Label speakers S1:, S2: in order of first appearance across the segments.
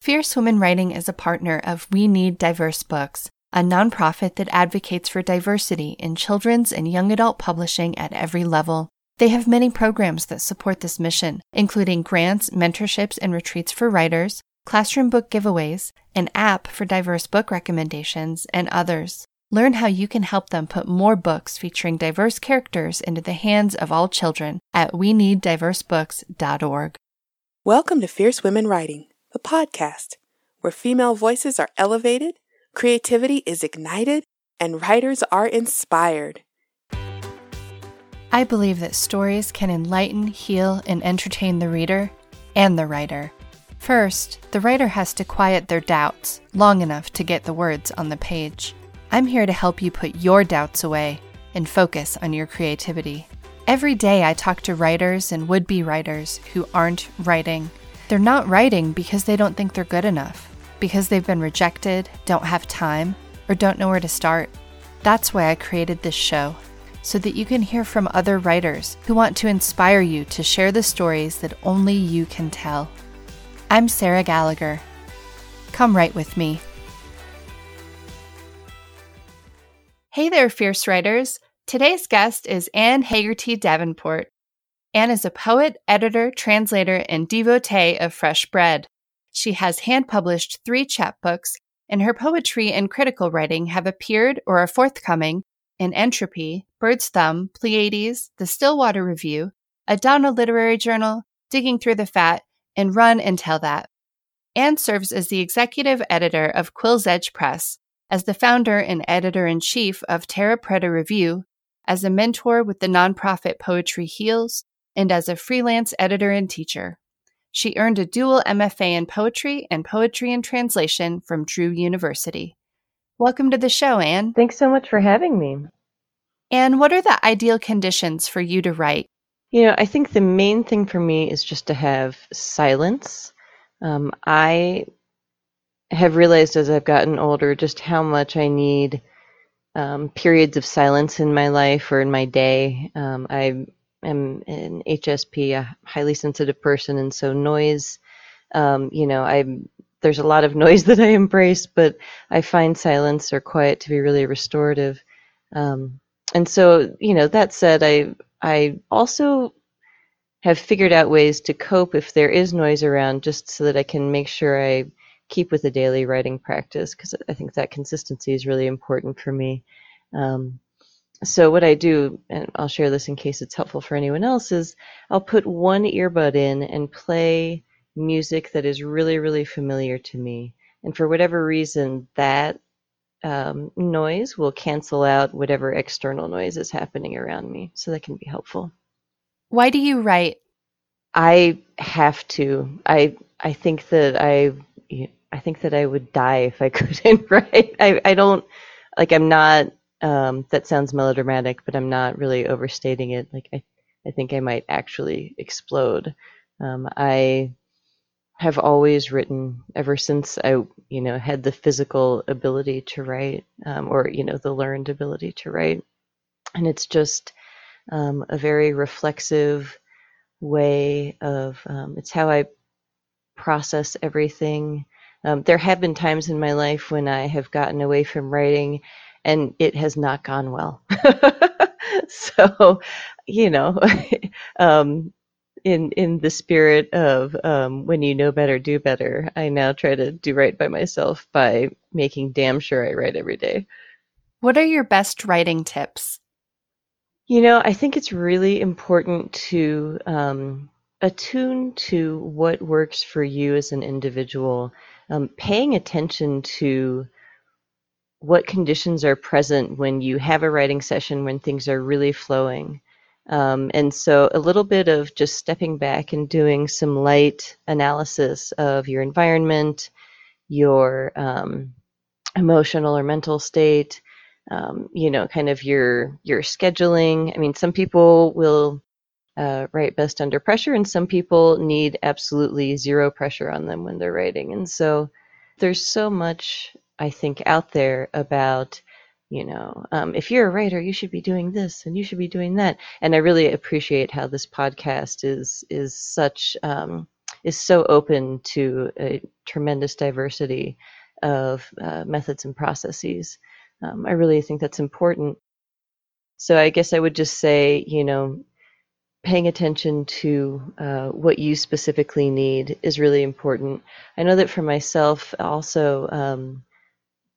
S1: Fierce Womxn Writing is a partner of We Need Diverse Books, a nonprofit that advocates for diversity in children's and young adult publishing at every level. They have many programs that support this mission, including grants, mentorships, and retreats for writers, classroom book giveaways, an app for diverse book recommendations, and others. Learn how you can help them put more books featuring diverse characters into the hands of all children at we need diverse weneeddiversebooks.org.
S2: Welcome to Fierce Womxn Writing the podcast, where female voices are elevated, creativity is ignited, and writers are inspired.
S1: I believe that stories can enlighten, heal, and entertain the reader and the writer. First, the writer has to quiet their doubts long enough to get the words on the page. I'm here to help you put your doubts away and focus on your creativity. Every day, I talk to writers and would be writers who aren't writing they're not writing because they don't think they're good enough, because they've been rejected, don't have time, or don't know where to start. That's why I created this show, so that you can hear from other writers who want to inspire you to share the stories that only you can tell. I'm Sarah Gallagher. Come write with me. Hey there, fierce writers. Today's guest is Anne Haggerty Davenport. Anne is a poet, editor, translator, and devotee of fresh bread. She has hand published three chapbooks, and her poetry and critical writing have appeared or are forthcoming in Entropy, Bird's Thumb, Pleiades, The Stillwater Review, Adana Literary Journal, Digging Through the Fat, and Run and Tell That. Anne serves as the executive editor of Quill's Edge Press, as the founder and editor in chief of Terra Preta Review, as a mentor with the nonprofit Poetry Heals, and as a freelance editor and teacher. She earned a dual MFA in poetry and poetry and translation from Drew University. Welcome to the show, Anne.
S3: Thanks so much for having me.
S1: Anne, what are the ideal conditions for you to write?
S3: You know, I think the main thing for me is just to have silence. Um, I have realized as I've gotten older just how much I need um, periods of silence in my life or in my day. Um, I am an HSP, a highly sensitive person, and so noise, um, you know, I'm there's a lot of noise that I embrace, but I find silence or quiet to be really restorative. Um, and so, you know, that said, I I also have figured out ways to cope if there is noise around, just so that I can make sure I keep with the daily writing practice because I think that consistency is really important for me. Um, so what I do, and I'll share this in case it's helpful for anyone else, is I'll put one earbud in and play music that is really, really familiar to me. And for whatever reason, that um, noise will cancel out whatever external noise is happening around me. So that can be helpful.
S1: Why do you write?
S3: I have to. I I think that I I think that I would die if I couldn't write. I I don't like I'm not um, that sounds melodramatic, but I'm not really overstating it. Like I, I think I might actually explode. Um, I have always written ever since I, you know, had the physical ability to write, um, or you know, the learned ability to write, and it's just um, a very reflexive way of. Um, it's how I process everything. Um, there have been times in my life when I have gotten away from writing and it has not gone well. so, you know, um, in in the spirit of um, when you know better, do better. I now try to do right by myself by making damn sure I write every day.
S1: What are your best writing tips?
S3: You know, I think it's really important to um, attune to what works for you as an individual. Um, paying attention to what conditions are present when you have a writing session when things are really flowing. Um, and so a little bit of just stepping back and doing some light analysis of your environment, your um, emotional or mental state, um, you know, kind of your your scheduling. I mean, some people will uh, write best under pressure, and some people need absolutely zero pressure on them when they're writing. And so there's so much I think, out there about, you know, um, if you're a writer, you should be doing this and you should be doing that. And I really appreciate how this podcast is is such um, is so open to a tremendous diversity of uh, methods and processes. Um, I really think that's important. So I guess I would just say, you know, paying attention to uh, what you specifically need is really important. I know that for myself, also, um,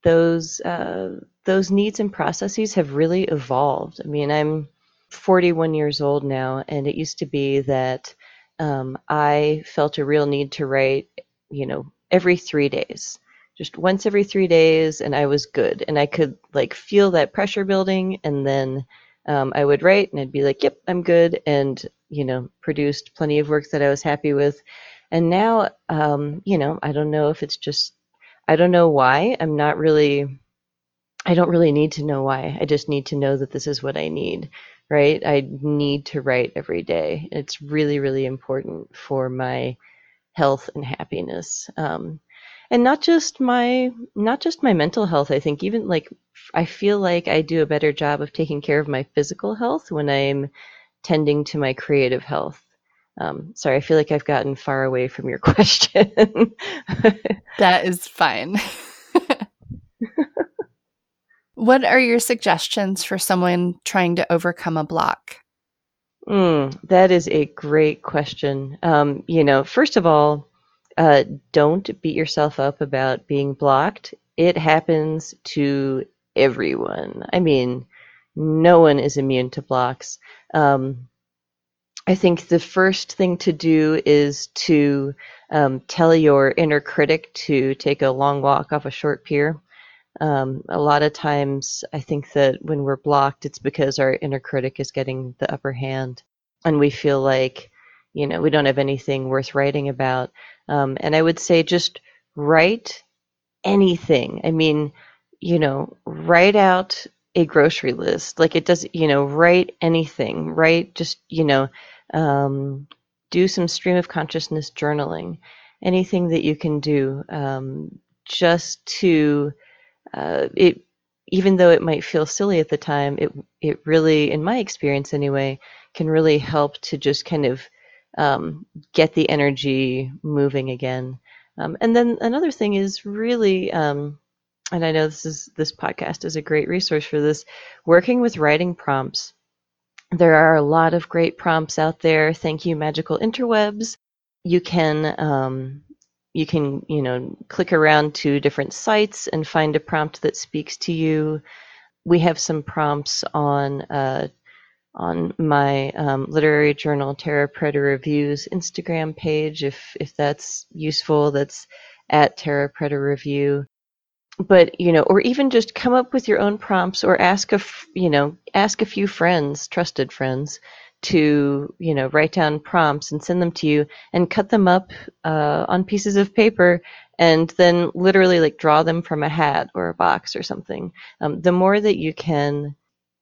S3: those uh, those needs and processes have really evolved. I mean, I'm 41 years old now, and it used to be that um, I felt a real need to write, you know, every three days, just once every three days, and I was good, and I could like feel that pressure building, and then um, I would write, and I'd be like, "Yep, I'm good," and you know, produced plenty of work that I was happy with. And now, um, you know, I don't know if it's just, I don't know why. I'm not really I don't really need to know why. I just need to know that this is what I need, right? I need to write every day. It's really, really important for my health and happiness. Um, and not just my not just my mental health i think even like i feel like i do a better job of taking care of my physical health when i'm tending to my creative health um, sorry i feel like i've gotten far away from your question
S1: that is fine what are your suggestions for someone trying to overcome a block?
S3: Mm, that is a great question. Um, you know, first of all, uh, don't beat yourself up about being blocked. It happens to everyone. I mean, no one is immune to blocks. Um, I think the first thing to do is to um, tell your inner critic to take a long walk off a short pier. Um, a lot of times, I think that when we're blocked, it's because our inner critic is getting the upper hand, and we feel like, you know, we don't have anything worth writing about. Um, and I would say just write anything. I mean, you know, write out a grocery list. Like it does, you know, write anything. Write just, you know, um, do some stream of consciousness journaling. Anything that you can do um, just to uh, it even though it might feel silly at the time, it it really, in my experience anyway, can really help to just kind of um, get the energy moving again. Um, and then another thing is really, um, and I know this is this podcast is a great resource for this. Working with writing prompts, there are a lot of great prompts out there. Thank you, magical interwebs. You can um, you can you know click around to different sites and find a prompt that speaks to you we have some prompts on uh, on my um, literary journal Terra Preta Reviews Instagram page if if that's useful. That's at Terra Preta Review. But you know, or even just come up with your own prompts, or ask a you know ask a few friends, trusted friends, to you know write down prompts and send them to you and cut them up uh, on pieces of paper and then literally like draw them from a hat or a box or something. Um, the more that you can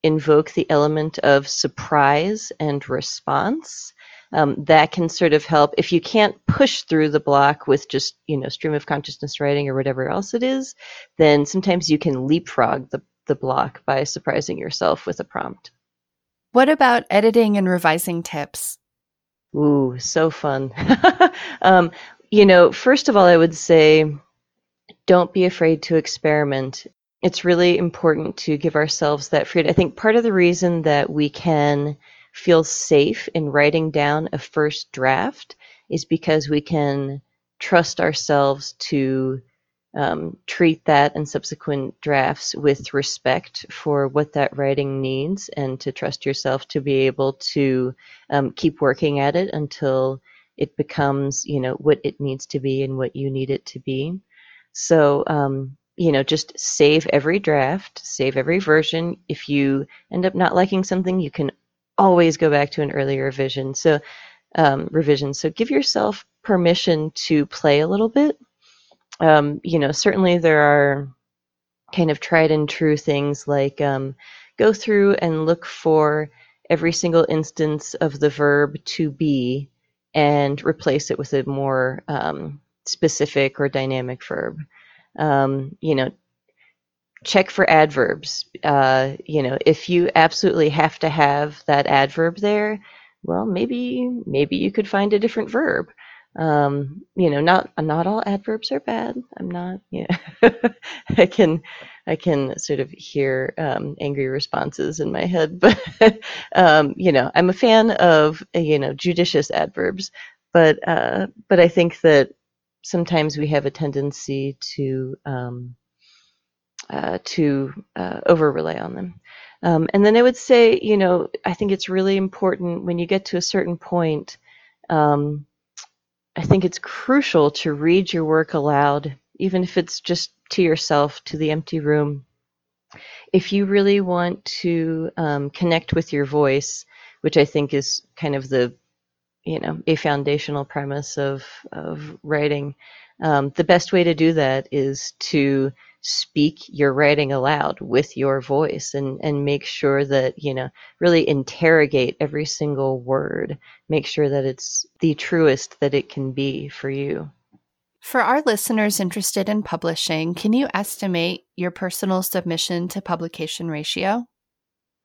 S3: invoke the element of surprise and response um, that can sort of help if you can't push through the block with just you know stream of consciousness writing or whatever else it is then sometimes you can leapfrog the, the block by surprising yourself with a prompt
S1: what about editing and revising tips?
S3: Ooh, so fun. um, you know, first of all, I would say don't be afraid to experiment. It's really important to give ourselves that freedom. I think part of the reason that we can feel safe in writing down a first draft is because we can trust ourselves to um, treat that and subsequent drafts with respect for what that writing needs and to trust yourself to be able to um, keep working at it until it becomes you know what it needs to be and what you need it to be. So um, you know just save every draft save every version. If you end up not liking something you can always go back to an earlier revision. So um, revision. So give yourself permission to play a little bit. Um, you know, certainly there are kind of tried and true things like um, go through and look for every single instance of the verb to be and replace it with a more um, specific or dynamic verb. Um, you know, check for adverbs. Uh, you know, if you absolutely have to have that adverb there, well, maybe maybe you could find a different verb. Um, you know, not not all adverbs are bad. I'm not. Yeah, I can I can sort of hear um, angry responses in my head, but um, you know, I'm a fan of you know judicious adverbs, but uh, but I think that sometimes we have a tendency to um, uh, to uh, over rely on them. Um, and then I would say, you know, I think it's really important when you get to a certain point. Um, I think it's crucial to read your work aloud, even if it's just to yourself, to the empty room. If you really want to um, connect with your voice, which I think is kind of the, you know, a foundational premise of of writing, um, the best way to do that is to speak your writing aloud with your voice and, and make sure that, you know, really interrogate every single word. Make sure that it's the truest that it can be for you.
S1: For our listeners interested in publishing, can you estimate your personal submission to publication ratio?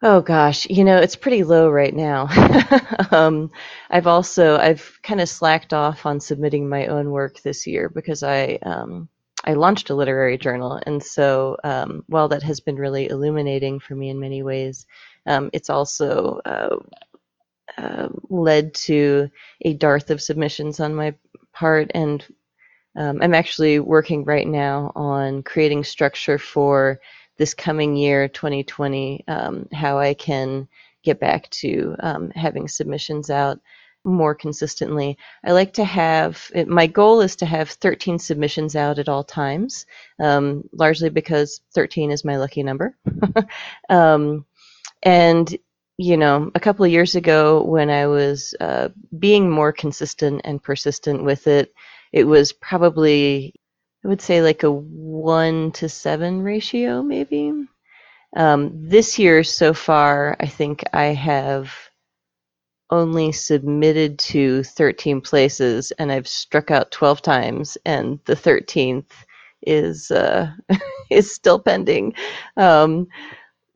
S3: Oh gosh, you know, it's pretty low right now. um, I've also I've kind of slacked off on submitting my own work this year because I um, I launched a literary journal, and so um, while that has been really illuminating for me in many ways, um, it's also uh, uh, led to a dearth of submissions on my part, and um, I'm actually working right now on creating structure for this coming year, 2020, um, how I can get back to um, having submissions out more consistently. I like to have, it, my goal is to have 13 submissions out at all times, um, largely because 13 is my lucky number. um, and, you know, a couple of years ago when I was uh, being more consistent and persistent with it, it was probably, I would say, like a one to seven ratio, maybe. Um, this year so far, I think I have only submitted to 13 places and I've struck out 12 times and the 13th is uh, is still pending. Um,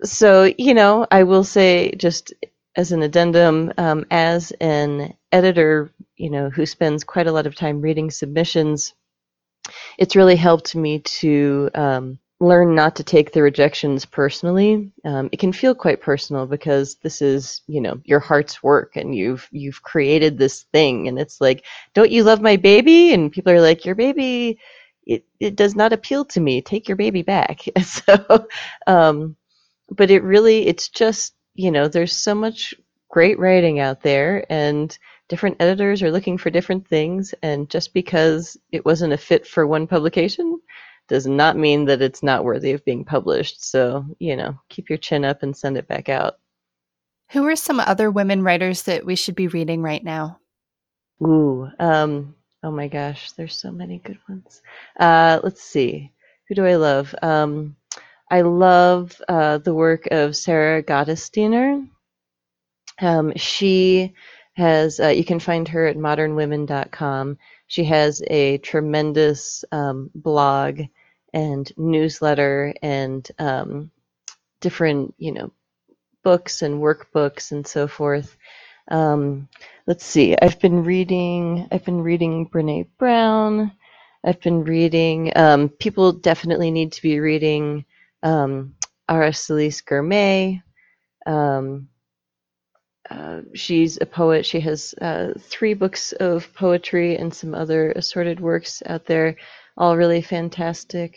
S3: so you know, I will say just as an addendum, um, as an editor, you know, who spends quite a lot of time reading submissions, it's really helped me to um, learn not to take the rejections personally. Um, it can feel quite personal because this is, you know, your heart's work, and you've you've created this thing, and it's like, don't you love my baby? And people are like, your baby, it it does not appeal to me. Take your baby back. so, um, but it really, it's just, you know, there's so much great writing out there, and different editors are looking for different things, and just because it wasn't a fit for one publication does not mean that it's not worthy of being published. So, you know, keep your chin up and send it back out.
S1: Who are some other women writers that we should be reading right now?
S3: Ooh, um, oh my gosh, there's so many good ones. Uh, let's see. Who do I love? Um, I love uh, the work of Sarah Gottesdiener. Um, she has, uh, you can find her at modernwomxn.com. She has a tremendous um, blog and newsletter and um, different, you know, books and workbooks and so forth. Um, let's see. I've been reading. I've been reading Brene Brown. I've been reading. Um, people definitely need to be reading um, Aracelis Girmay. Um, uh, she's a poet. She has uh, three books of poetry and some other assorted works out there all really fantastic.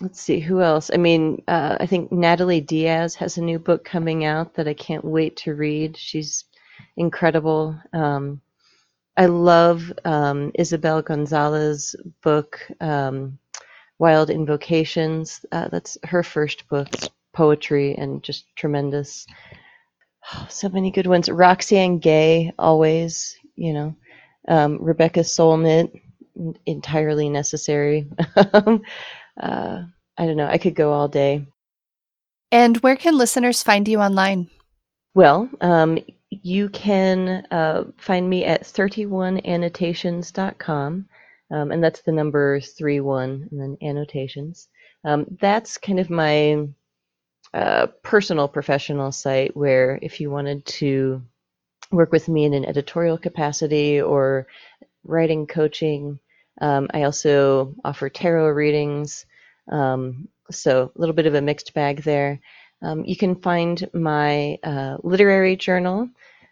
S3: Let's see who else. I mean, uh, I think Natalie Diaz has a new book coming out that I can't wait to read. She's incredible. Um, I love um, Isabel Gonzalez's book, um, Wild Invocations. Uh, that's her first book, poetry and just tremendous. Oh, so many good ones. Roxane Gay, always, you know. Um, Rebecca Solnit, entirely necessary. Um, uh, I don't know. I could go all day.
S1: And where can listeners find you online?
S3: Well, um, you can uh, find me at 31annotations.com, um, and that's the number 31 and then annotations. Um, that's kind of my uh, personal professional site where if you wanted to work with me in an editorial capacity or writing coaching. Um, I also offer tarot readings. Um, so a little bit of a mixed bag there. Um, you can find my uh, literary journal,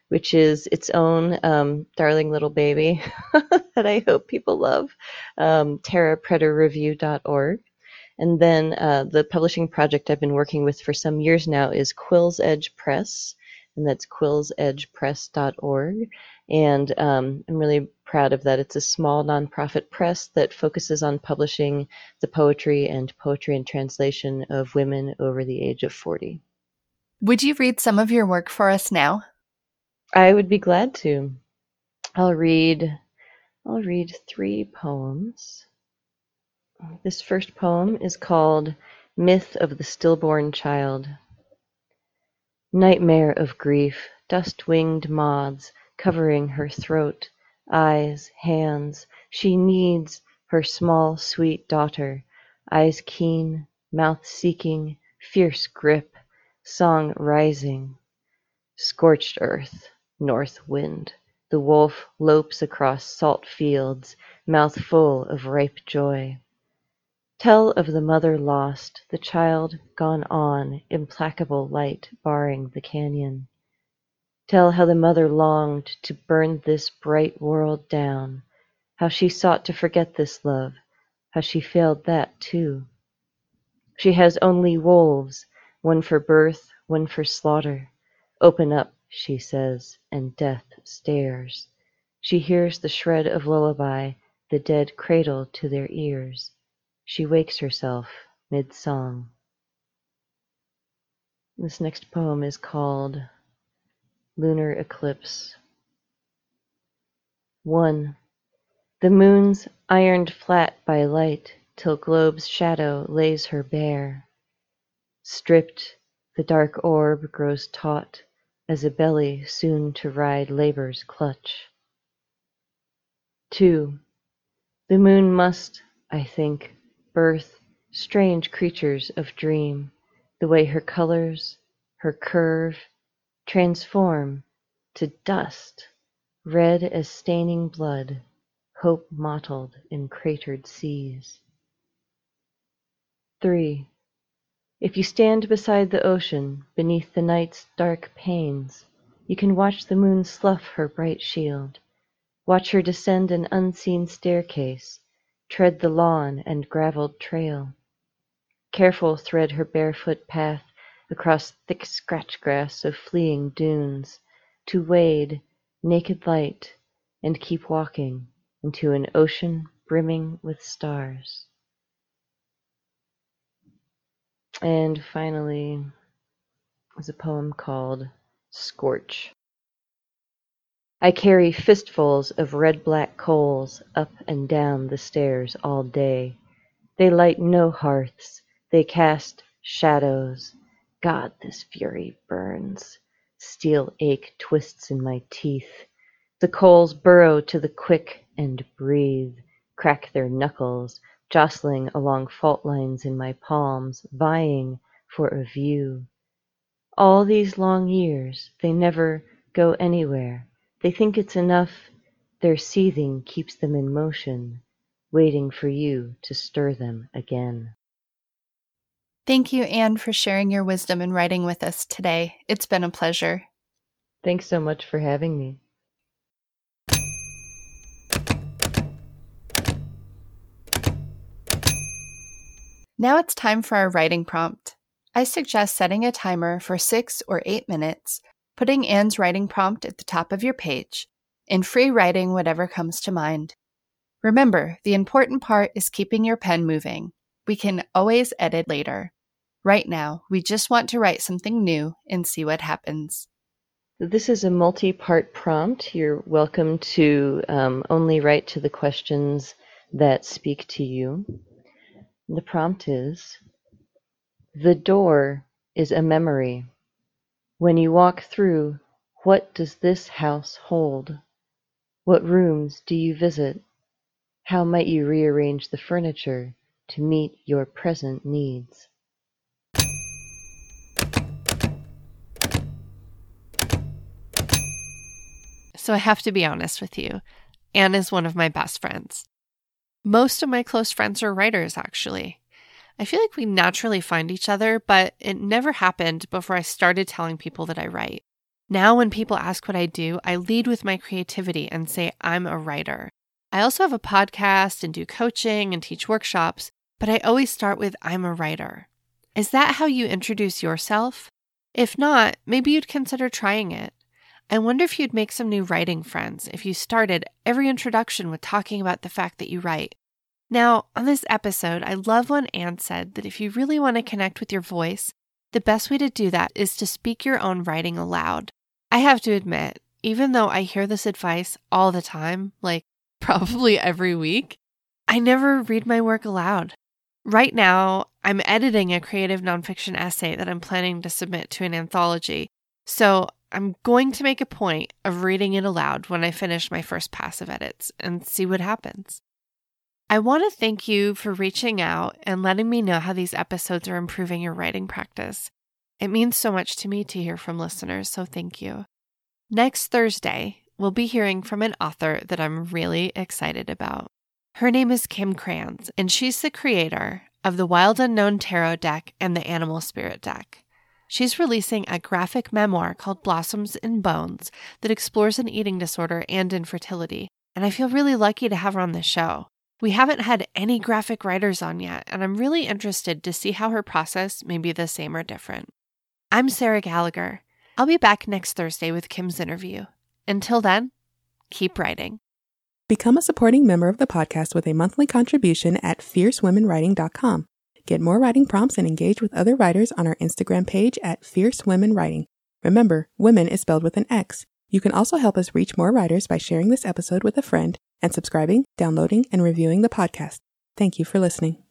S3: which is its own um, darling little baby that I hope people love, um, terrapretareview.org. And then uh, the publishing project I've been working with for some years now is Quill's Edge Press, and that's quillsedgepress.org. And um, I'm really proud of that. It's a small nonprofit press that focuses on publishing the poetry and poetry and translation of women over the age of 40.
S1: Would you read some of your work for us now?
S3: I would be glad to. I'll read I'll read three poems. This first poem is called Myth of the Stillborn Child. Nightmare of grief, dust winged moths covering her throat, eyes, hands, she needs her small sweet daughter, eyes keen, mouth seeking, fierce grip, song rising. Scorched earth, north wind, the wolf lopes across salt fields, mouth full of ripe joy. Tell of the mother lost, the child gone on, implacable light barring the canyon. Tell how the mother longed to burn this bright world down, how she sought to forget this love, how she failed that too. She has only wolves, one for birth, one for slaughter. Open up, she says, and death stares. She hears the shred of lullaby the dead cradle to their ears. She wakes herself mid-song. This next poem is called Lunar Eclipse. 1. The moon's ironed flat by light till globe's shadow lays her bare. Stripped, the dark orb grows taut as a belly soon to ride labor's clutch. 2. The moon must, I think, birth strange creatures of dream, the way her colors, her curve, transform to dust, red as staining blood, hope mottled in cratered seas. 3. If you stand beside the ocean, beneath the night's dark panes, you can watch the moon slough her bright shield, watch her descend an unseen staircase, tread the lawn and gravelled trail. Careful thread her barefoot path across thick scratch grass of fleeing dunes, to wade, naked light, and keep walking into an ocean brimming with stars. And finally is a poem called Scorch. I carry fistfuls of red black coals up and down the stairs all day. They light no hearths, they cast shadows. God, this fury burns. Steel ache twists in my teeth. The coals burrow to the quick and breathe, crack their knuckles, jostling along fault lines in my palms, vying for a view. All these long years, they never go anywhere they think it's enough their seething keeps them in motion, waiting for you to stir them again.
S1: Thank you, Anne, for sharing your wisdom and writing with us today. It's been a pleasure.
S3: Thanks so much for having me.
S1: Now it's time for our writing prompt. I suggest setting a timer for six or eight minutes putting Anne's writing prompt at the top of your page, and free writing whatever comes to mind. Remember, the important part is keeping your pen moving. We can always edit later. Right now, we just want to write something new and see what happens.
S3: This is a multi part prompt. You're welcome to um, only write to the questions that speak to you. The prompt is The door is a memory. When you walk through, what does this house hold? What rooms do you visit? How might you rearrange the furniture to meet your present needs?
S1: So I have to be honest with you. Anne is one of my best friends. Most of my close friends are writers, actually. I feel like we naturally find each other, but it never happened before I started telling people that I write. Now, when people ask what I do, I lead with my creativity and say I'm a writer. I also have a podcast and do coaching and teach workshops, but I always start with I'm a writer. Is that how you introduce yourself? If not, maybe you'd consider trying it. I wonder if you'd make some new writing friends if you started every introduction with talking about the fact that you write. Now, on this episode, I love when Anne said that if you really want to connect with your voice, the best way to do that is to speak your own writing aloud. I have to admit, even though I hear this advice all the time, like probably every week, I never read my work aloud. Right now, I'm editing a creative nonfiction essay that I'm planning to submit to an anthology. So I'm going to make a point of reading it aloud when I finish my first pass of edits and see what happens. I want to thank you for reaching out and letting me know how these episodes are improving your writing practice. It means so much to me to hear from listeners, so thank you. Next Thursday, we'll be hearing from an author that I'm really excited about. Her name is Kim Krans, and she's the creator of the Wild Unknown Tarot deck and the Animal Spirit deck. She's releasing a graphic memoir called Blossoms and Bones that explores an eating disorder and infertility, and I feel really lucky to have her on the show. We haven't had any graphic writers on yet, and I'm really interested to see how her process may be the same or different. I'm Sarah Gallagher. I'll be back next Thursday with Kim's interview. Until then, keep writing.
S2: Become a supporting member of the podcast with a monthly contribution at fiercewomxnwriting.com. Get more writing prompts and engage with other writers on our Instagram page at Fierce Womxn Writing. Remember, women is spelled with an X. You can also help us reach more writers by sharing this episode with a friend and subscribing, downloading, and reviewing the podcast. Thank you for listening.